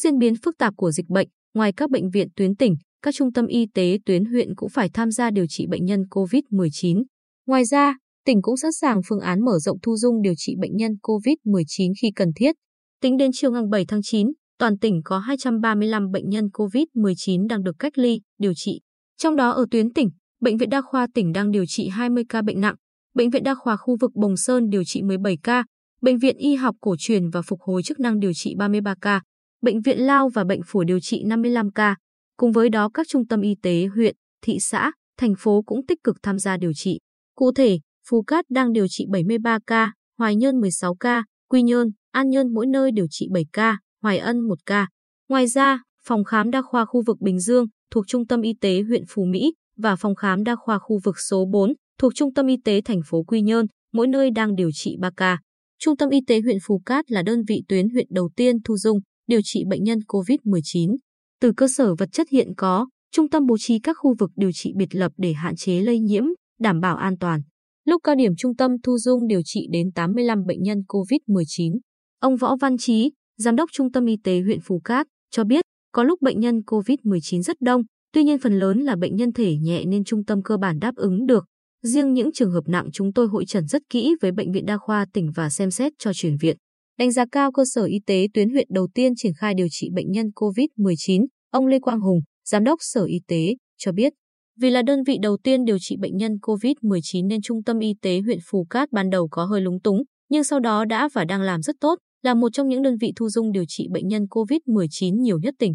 diễn biến phức tạp của dịch bệnh, ngoài các bệnh viện tuyến tỉnh, các trung tâm y tế tuyến huyện cũng phải tham gia điều trị bệnh nhân COVID-19. Ngoài ra, tỉnh cũng sẵn sàng phương án mở rộng thu dung điều trị bệnh nhân COVID-19 khi cần thiết. Tính đến chiều ngày 7 tháng 9, toàn tỉnh có 235 bệnh nhân COVID-19 đang được cách ly, điều trị. Trong đó ở tuyến tỉnh, Bệnh viện Đa khoa tỉnh đang điều trị 20 ca bệnh nặng, Bệnh viện Đa khoa khu vực Bồng Sơn điều trị 17 ca, Bệnh viện Y học cổ truyền và phục hồi chức năng điều trị 33 ca, Bệnh viện Lao và Bệnh phổi điều trị 55 ca. Cùng với đó các trung tâm y tế huyện, thị xã, thành phố cũng tích cực tham gia điều trị. Cụ thể, Phú Cát đang điều trị 73 ca, Hoài Nhơn 16 ca, Quy Nhơn, An Nhơn mỗi nơi điều trị 7 ca, Hoài Ân 1 ca. Ngoài ra, phòng khám đa khoa khu vực Bình Dương thuộc Trung tâm Y tế huyện Phú Mỹ và phòng khám đa khoa khu vực số 4 thuộc Trung tâm Y tế thành phố Quy Nhơn, mỗi nơi đang điều trị 3 ca. Trung tâm Y tế huyện Phú Cát là đơn vị tuyến huyện đầu tiên thu dung, điều trị bệnh nhân COVID-19. Từ cơ sở vật chất hiện có, trung tâm bố trí các khu vực điều trị biệt lập để hạn chế lây nhiễm, đảm bảo an toàn. Lúc cao điểm trung tâm thu dung điều trị đến 85 bệnh nhân COVID-19. Ông Võ Văn Chí, Giám đốc Trung tâm Y tế huyện Phú Cát, cho biết có lúc bệnh nhân COVID-19 rất đông, tuy nhiên phần lớn là bệnh nhân thể nhẹ nên trung tâm cơ bản đáp ứng được. Riêng những trường hợp nặng chúng tôi hội trần rất kỹ với Bệnh viện Đa khoa tỉnh và xem xét cho chuyển viện. Đánh giá cao cơ sở y tế tuyến huyện đầu tiên triển khai điều trị bệnh nhân COVID-19, ông Lê Quang Hùng, Giám đốc Sở Y tế, cho biết. Vì là đơn vị đầu tiên điều trị bệnh nhân COVID-19 nên Trung tâm Y tế huyện Phù Cát ban đầu có hơi lúng túng, nhưng sau đó đã và đang làm rất tốt, là một trong những đơn vị thu dung điều trị bệnh nhân COVID-19 nhiều nhất tỉnh.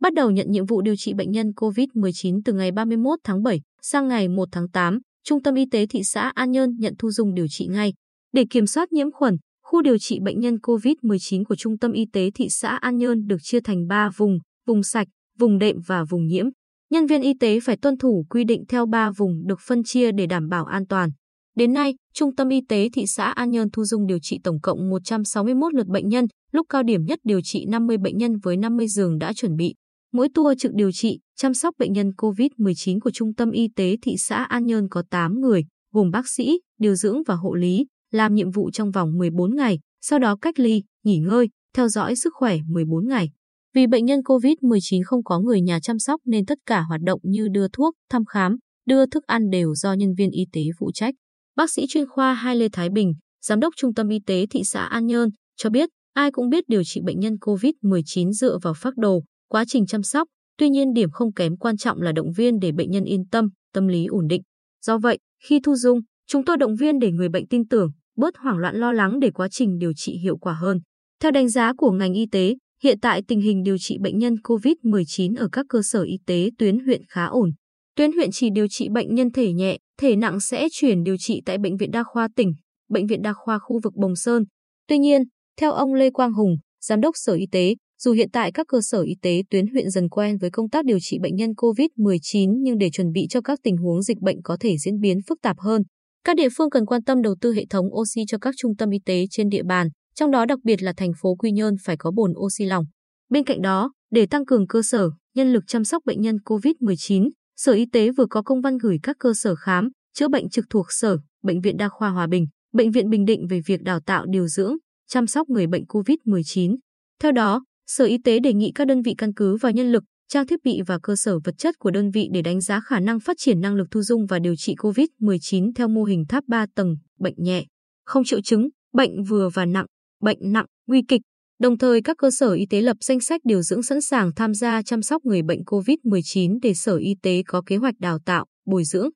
Bắt đầu nhận nhiệm vụ điều trị bệnh nhân COVID-19 từ ngày 31 tháng 7 sang ngày 1 tháng 8, Trung tâm Y tế thị xã An Nhơn nhận thu dung điều trị ngay. Để kiểm soát nhiễm khuẩn, khu điều trị bệnh nhân COVID-19 của Trung tâm Y tế thị xã An Nhơn được chia thành 3 vùng, vùng sạch, vùng đệm và vùng nhiễm. Nhân viên y tế phải tuân thủ quy định theo 3 vùng được phân chia để đảm bảo an toàn. Đến nay, Trung tâm Y tế thị xã An Nhơn thu dung điều trị tổng cộng 161 lượt bệnh nhân, lúc cao điểm nhất điều trị 50 bệnh nhân với 50 giường đã chuẩn bị. Mỗi tour trực điều trị, chăm sóc bệnh nhân COVID-19 của Trung tâm Y tế thị xã An Nhơn có 8 người, gồm bác sĩ, điều dưỡng và hộ lý, làm nhiệm vụ trong vòng 14 ngày, sau đó cách ly, nghỉ ngơi, theo dõi sức khỏe 14 ngày. Vì bệnh nhân COVID-19 không có người nhà chăm sóc nên tất cả hoạt động như đưa thuốc, thăm khám, đưa thức ăn đều do nhân viên y tế phụ trách. Bác sĩ chuyên khoa Hai Lê Thái Bình, Giám đốc Trung tâm Y tế thị xã An Nhơn, cho biết ai cũng biết điều trị bệnh nhân COVID-19 dựa vào phác đồ, quá trình chăm sóc, tuy nhiên điểm không kém quan trọng là động viên để bệnh nhân yên tâm, tâm lý ổn định. Do vậy, khi thu dung, chúng tôi động viên để người bệnh tin tưởng, bớt hoảng loạn lo lắng để quá trình điều trị hiệu quả hơn. Theo đánh giá của ngành y tế, hiện tại tình hình điều trị bệnh nhân COVID-19 ở các cơ sở y tế tuyến huyện khá ổn. Tuyến huyện chỉ điều trị bệnh nhân thể nhẹ, thể nặng sẽ chuyển điều trị tại Bệnh viện Đa khoa tỉnh, Bệnh viện Đa khoa khu vực Bồng Sơn. Tuy nhiên, theo ông Lê Quang Hùng, Giám đốc Sở Y tế, dù hiện tại các cơ sở y tế tuyến huyện dần quen với công tác điều trị bệnh nhân COVID-19 nhưng để chuẩn bị cho các tình huống dịch bệnh có thể diễn biến phức tạp hơn, các địa phương cần quan tâm đầu tư hệ thống oxy cho các trung tâm y tế trên địa bàn, trong đó đặc biệt là thành phố Quy Nhơn phải có bồn oxy lỏng. Bên cạnh đó, để tăng cường cơ sở, nhân lực chăm sóc bệnh nhân COVID-19, Sở Y tế vừa có công văn gửi các cơ sở khám, chữa bệnh trực thuộc Sở, Bệnh viện Đa khoa Hòa Bình, Bệnh viện Bình Định về việc đào tạo điều dưỡng, chăm sóc người bệnh COVID-19. Theo đó, Sở Y tế đề nghị các đơn vị căn cứ vào nhân lực, trang thiết bị và cơ sở vật chất của đơn vị để đánh giá khả năng phát triển năng lực thu dung và điều trị COVID-19 theo mô hình tháp 3 tầng, bệnh nhẹ, không triệu chứng, bệnh vừa và nặng, bệnh nặng, nguy kịch. Đồng thời các cơ sở y tế lập danh sách điều dưỡng sẵn sàng tham gia chăm sóc người bệnh COVID-19 để Sở Y tế có kế hoạch đào tạo, bồi dưỡng,